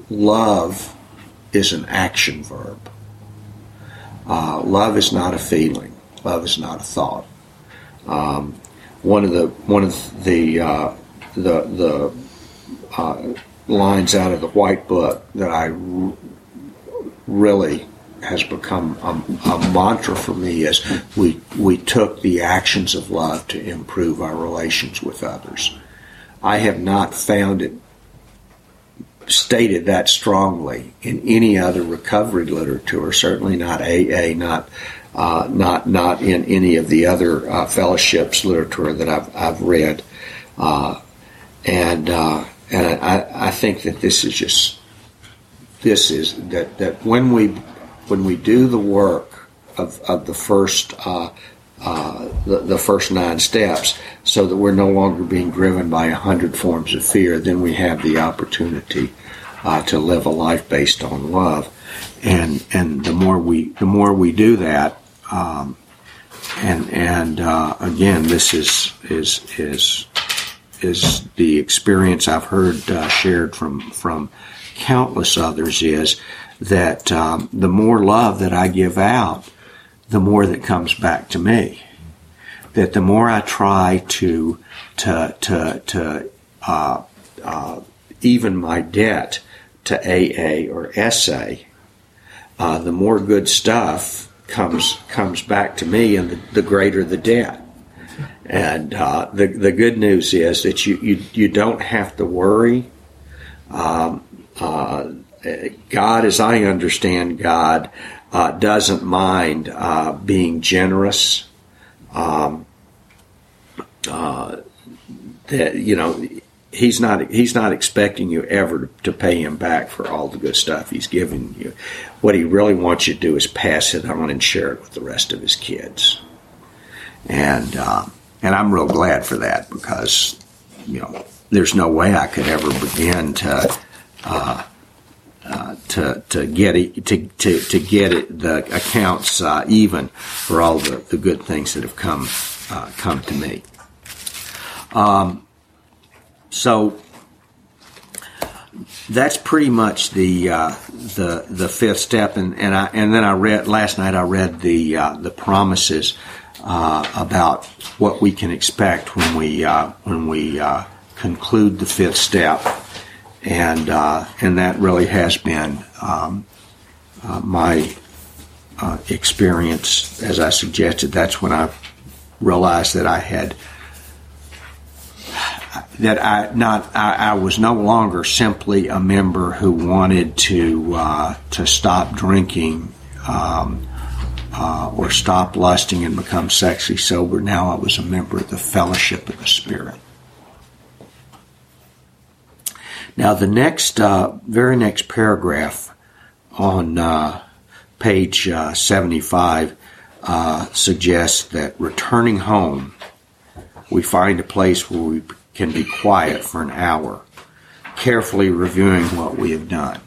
love is an action verb. Uh, love is not a feeling. Love is not a thought. Um, one of the one of the uh, the the lines out of the White Book that I r- really has become a, a, mantra for me is we we took the actions of love to improve our relations with others. I have not found it stated that strongly in any other recovery literature, certainly not AA, not uh, not not in any of the other uh, fellowships literature that I've I've read, uh, and uh, and I, I think that this is just this is that that when we when we do the work of of the first uh, uh, the, the first nine steps so that we're no longer being driven by a hundred forms of fear, then we have the opportunity uh, to live a life based on love. And and the more we the more we do that, um, and and uh, again, this is is is is the experience I've heard uh, shared from from countless others is that um, the more love that I give out, the more that comes back to me. That the more I try to to to to uh, uh, even my debt to AA or SA, uh, the more good stuff comes comes back to me, and the, the greater the debt. And uh, the the good news is that you you, you don't have to worry. Um, uh, God, as I understand God, uh, doesn't mind uh, being generous. Um, uh, that you know he's not he's not expecting you ever to pay him back for all the good stuff he's given you. What he really wants you to do is pass it on and share it with the rest of his kids. And uh, and I'm real glad for that because you know there's no way I could ever begin to. Uh, uh, to to get it to, to, to get it the accounts uh, even for all the, the good things that have come uh, come to me. Um, so that's pretty much the uh, the the fifth step, and and I and then I read last night. I read the uh, the promises about what we can expect when we when we conclude the fifth step, and uh, and that really has been um, my experience. As I suggested, that's when I realized that I had that I not I, I, was no longer simply a member who wanted to uh, to stop drinking um, uh, or stop lusting and become sexually sober. Now I was a member of the fellowship of the Spirit. Now the next uh, very next paragraph on uh, page uh, seventy five uh, suggests that returning home we find a place where we can be quiet for an hour, carefully reviewing what we have done.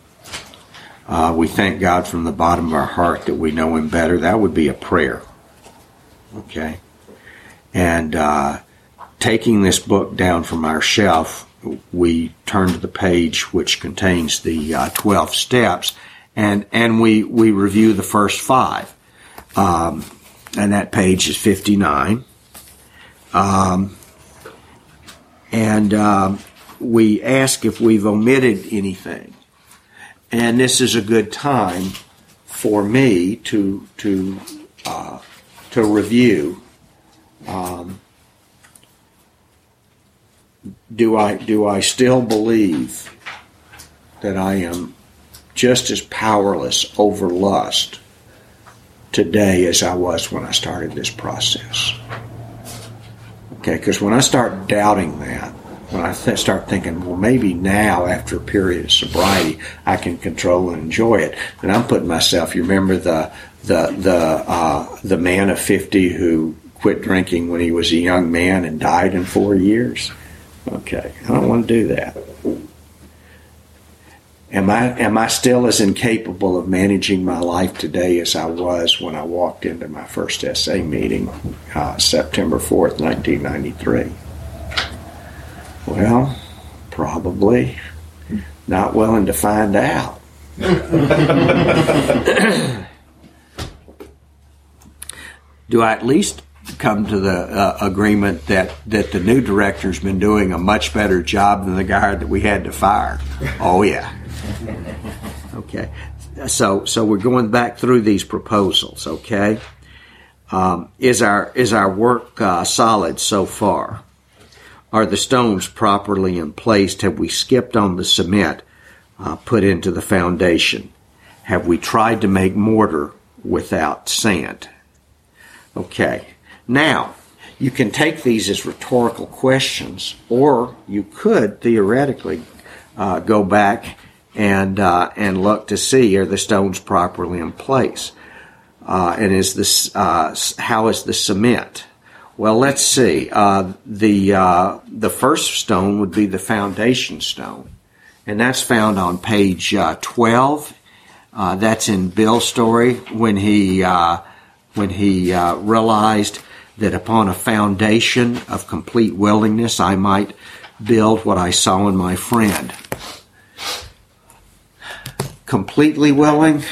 Uh, we thank God from the bottom of our heart that we know Him better. That would be a prayer. Okay? And uh, taking this book down from our shelf, we turn to the page which contains the uh, 12 steps and, and we, we review the first five. Um, and that page is 59. Um, and um, we ask if we've omitted anything. And this is a good time for me to to uh, to review. Um, do I do I still believe that I am just as powerless over lust today as I was when I started this process? Okay, because when I start doubting that, when I th- start thinking, well, maybe now after a period of sobriety, I can control and enjoy it, then I'm putting myself. You remember the the the uh, the man of fifty who quit drinking when he was a young man and died in four years. Okay, I don't want to do that. Am I am I still as incapable of managing my life today as I was when I walked into my first SA meeting, uh, September fourth, nineteen ninety three? Well, probably not willing to find out. [LAUGHS] Do I at least come to the uh, agreement that, that the new director's been doing a much better job than the guy that we had to fire? Oh yeah. Okay. So so we're going back through these proposals. Okay. Um, is our is our work uh, solid so far? Are the stones properly in place? Have we skipped on the cement uh, put into the foundation? Have we tried to make mortar without sand? Okay. Now, you can take these as rhetorical questions, or you could theoretically uh, go back and uh, and look to see are the stones properly in place, uh, and is this uh, how is the cement? Well, let's see. Uh, the uh, the first stone would be the foundation stone, and that's found on page twelve. That's in Bill's story when he when he realized that upon a foundation of complete willingness, I might build what I saw in my friend. Completely willing.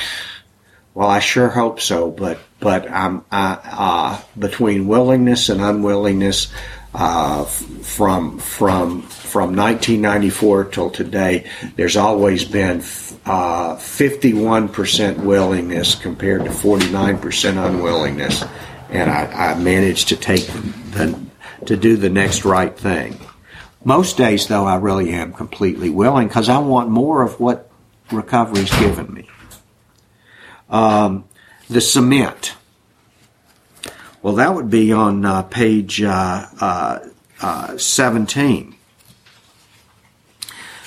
Well, I sure hope so, but but I'm I, uh, between willingness and unwillingness uh, from from from 1994 till today. There's always been uh, 51% willingness compared to 49% unwillingness, and I, I managed to take the, to do the next right thing. Most days, though, I really am completely willing because I want more of what recovery's given me. Um, the cement. Well, that would be on uh, page uh, uh, uh, 17.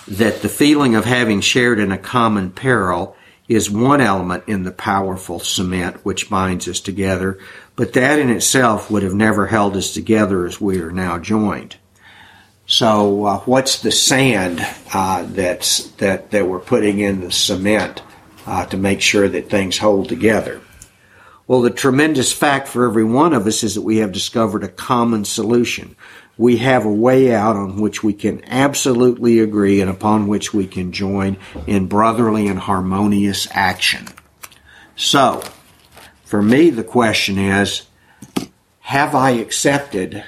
That the feeling of having shared in a common peril is one element in the powerful cement which binds us together, but that in itself would have never held us together as we are now joined. So, uh, what's the sand uh, that's that that we're putting in the cement uh, to make sure that things hold together? Well, the tremendous fact for every one of us is that we have discovered a common solution. We have a way out on which we can absolutely agree and upon which we can join in brotherly and harmonious action. So, for me, the question is, have I accepted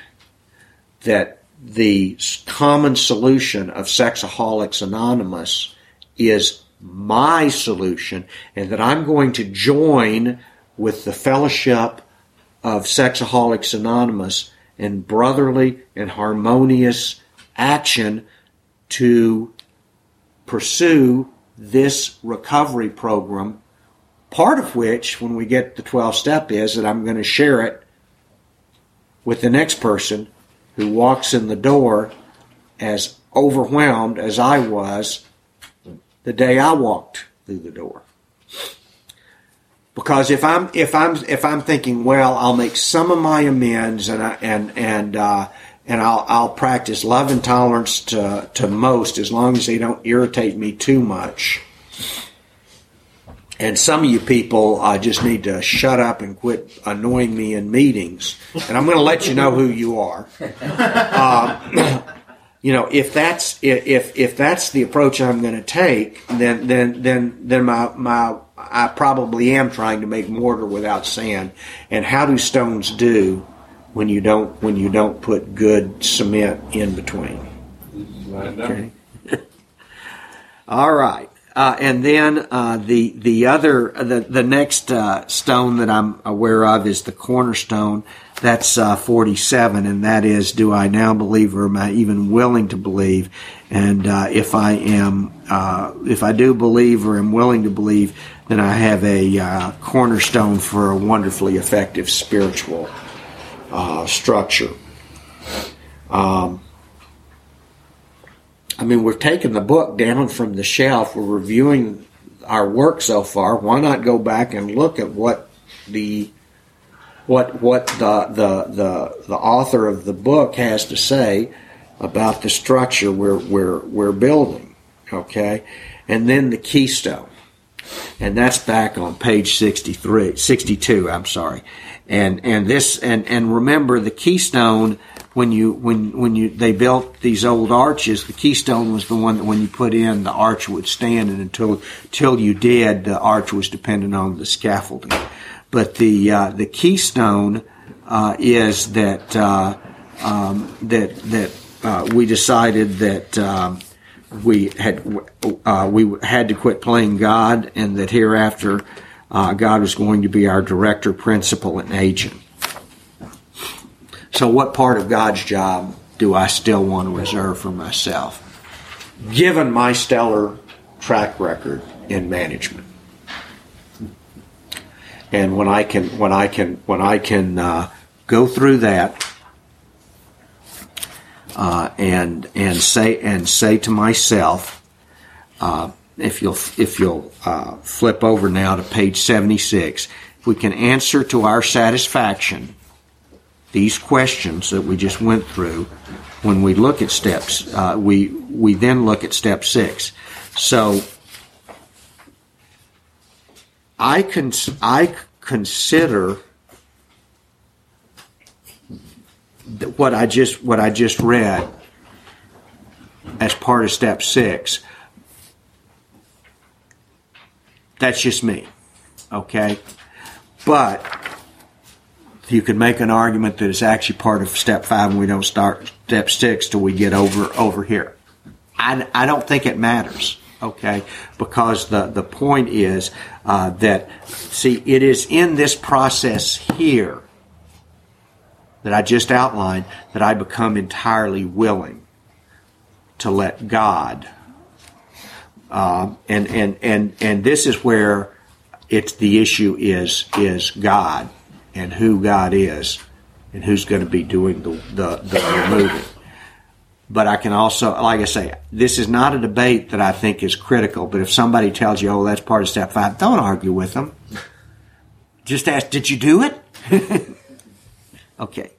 that the common solution of Sexaholics Anonymous is my solution and that I'm going to join with the fellowship of Sexaholics Anonymous in brotherly and harmonious action to pursue this recovery program, part of which, when we get the 12 step, is that I'm going to share it with the next person who walks in the door as overwhelmed as I was the day I walked through the door. Because if I'm if I'm if I'm thinking, well, I'll make some of my amends and I, and and uh, and I'll I'll practice love and tolerance to to most as long as they don't irritate me too much. And some of you people uh, just need to shut up and quit annoying me in meetings. And I'm going to let you know who you are. Uh, [LAUGHS] [CLEARS THROAT] you know, if that's if if that's the approach I'm going to take, then then then then my my I probably am trying to make mortar without sand. And how do stones do when you don't when you don't put good cement in between? Okay. [LAUGHS] All right. Uh, and then uh, the the other the the next uh, stone that I'm aware of is the cornerstone. That's uh, 47, and that is, do I now believe, or am I even willing to believe? And uh, if I am, uh, if I do believe or am willing to believe, then I have a cornerstone for a wonderfully effective spiritual structure. Um, I mean, we've taken the book down from the shelf. We're reviewing our work so far. Why not go back and look at what the what what the the the, the author of the book has to say about the structure we're we're we're building. Okay, and then the keystone, and that's back on page 63, 62, I'm sorry, and and this and and remember the keystone when you when when you they built these old arches, the keystone was the one that when you put in, the arch would stand, and until until you did, the arch was dependent on the scaffolding. But the uh, the keystone uh, is that uh, um, that that uh, we decided that. Um, we had uh, we had to quit playing God, and that hereafter uh, God was going to be our director, principal, and agent. So, what part of God's job do I still want to reserve for myself, given my stellar track record in management? And when I can, when I can, when I can uh, go through that uh, and and say and say to myself, uh, if you'll if you'll uh, flip over now to page seventy six, if we can answer to our satisfaction these questions that we just went through, when we look at steps, uh, we we then look at step six. So I can I consider what I just what I just read as part of step six. That's just me, okay. But you could make an argument that it's actually part of step five and we don't start step six till we get over over here. I, I don't think it matters, okay? Because the, the point is uh, that, see, it is in this process here that I just outlined that I become entirely willing to let God. Uh, and, and, and, and this is where it's the issue is, is God and who God is and who's going to be doing the, the, the removing. But I can also, like I say, this is not a debate that I think is critical. But if somebody tells you, oh, that's part of step five, don't argue with them. Just ask, did you do it? [LAUGHS] okay.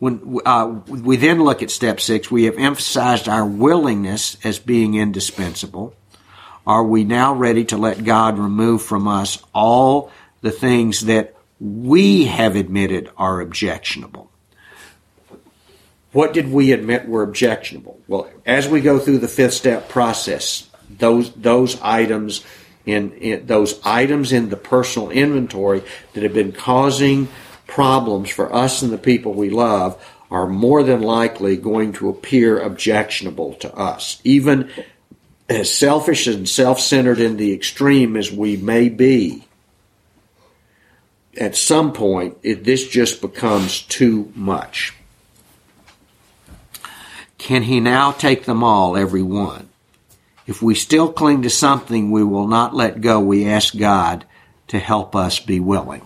When uh, we then look at step six, we have emphasized our willingness as being indispensable. Are we now ready to let God remove from us all the things that we have admitted are objectionable. What did we admit were objectionable? Well, as we go through the fifth step process, those those items in, in those items in the personal inventory that have been causing problems for us and the people we love are more than likely going to appear objectionable to us. Even as selfish and self centered in the extreme as we may be, at some point, it, this just becomes too much. Can he now take them all, every one? If we still cling to something we will not let go, we ask God to help us be willing.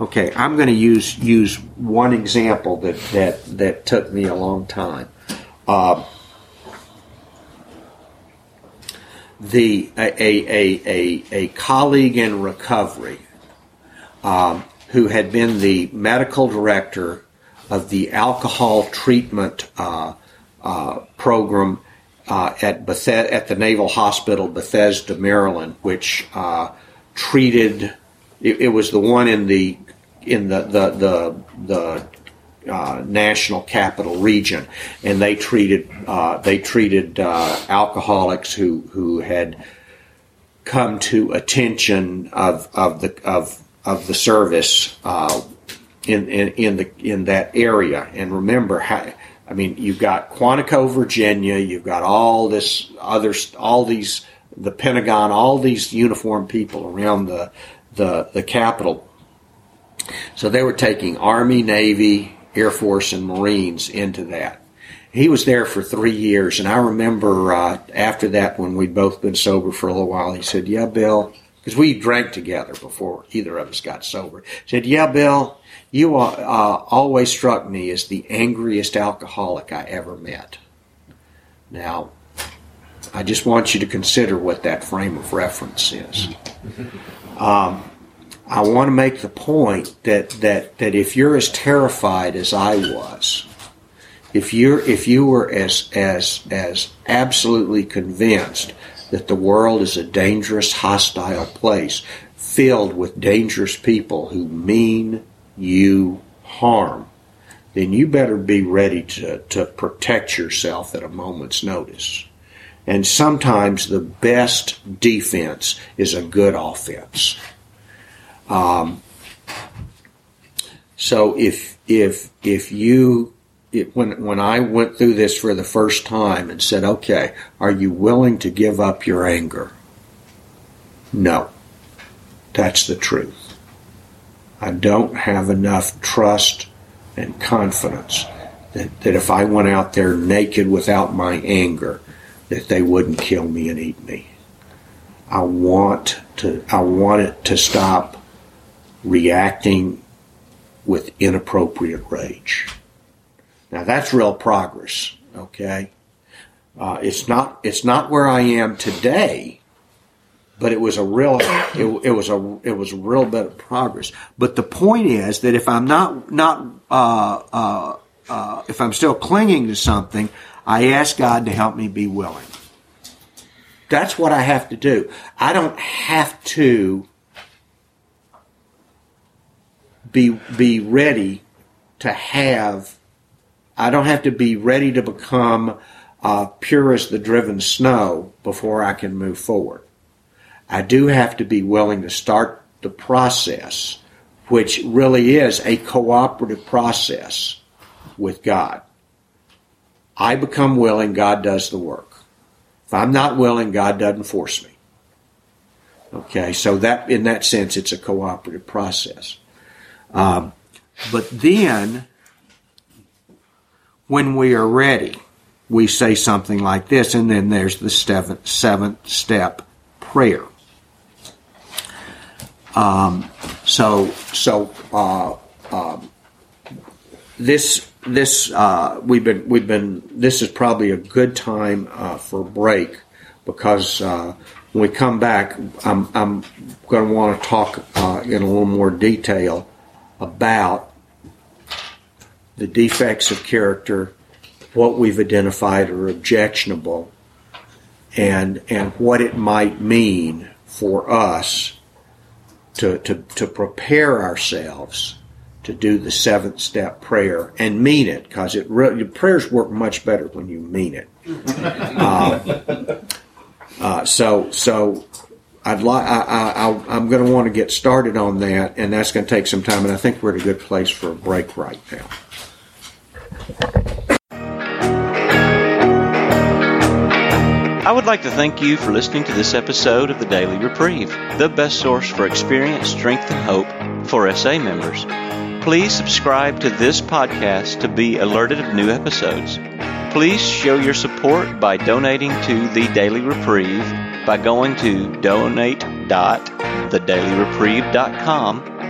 Okay, I'm going to use use one example that that that took me a long time. Uh, the a, a, a, a colleague in recovery um, who had been the medical director of the alcohol treatment uh, uh, program uh, at Beth- at the Naval Hospital, Bethesda, Maryland, which uh, treated. It, it, was the one in the in the the the, the uh, national capital region, and they treated uh, they treated alcoholics who who had come to attention of of the of of the service uh, in, in, in the in that area. And remember, how, I mean, you've got Quantico, Virginia. You've got all this other all these the Pentagon, all these uniformed people around the the the Capitol. So they were taking Army, Navy, Air Force, and Marines into that. He was there for three years, and I remember uh, after that, when we'd both been sober for a little while, he said, "Yeah, Bill," because we drank together before either of us got sober. Said, "Yeah, Bill, you uh, always struck me as the angriest alcoholic I ever met." Now, I just want you to consider what that frame of reference is. Um, I want to make the point that, that, that if you're as terrified as I was, if you're if you were as as as absolutely convinced that the world is a dangerous, hostile place filled with dangerous people who mean you harm, then you better be ready to, to protect yourself at a moment's notice. And sometimes the best defense is a good offense. Um, so if if if you it, when when I went through this for the first time and said, "Okay, are you willing to give up your anger?" No. That's the truth. I don't have enough trust and confidence that, that if I went out there naked without my anger, that they wouldn't kill me and eat me. I want to I want it to stop reacting with inappropriate rage. Now that's real progress, okay? Uh, it's not it's not where I am today, but it was a real it, it, was a it was a real bit of progress. But the point is that if I'm not not uh, uh, uh if I'm still clinging to something, I ask God to help me be willing. That's what I have to do. I don't have to be be ready to have. I don't have to be ready to become uh, pure as the driven snow before I can move forward. I do have to be willing to start the process, which really is a cooperative process with God. I become willing, God does the work. If I'm not willing, God doesn't force me. Okay, so that in that sense, it's a cooperative process. Um, but then, when we are ready, we say something like this, and then there's the seventh, seventh step prayer. Um, so, so uh, um, this this uh, we've been we've been this is probably a good time uh, for a break because uh, when we come back, I'm I'm going to want to talk uh, in a little more detail about the defects of character, what we've identified are objectionable, and and what it might mean for us to to, to prepare ourselves to do the seventh step prayer and mean it because it re- prayers work much better when you mean it. uh, [LAUGHS] uh, so so I'd like I, I, I'm going to want to get started on that, and that's going to take some time. And I think we're at a good place for a break right now. I would like to thank you for listening to this episode of the Daily Reprieve, the best source for experience, strength, and hope for SA members. Please subscribe to this podcast to be alerted of new episodes. Please show your support by donating to the Daily Reprieve by going to donate.thedailyreprieve.com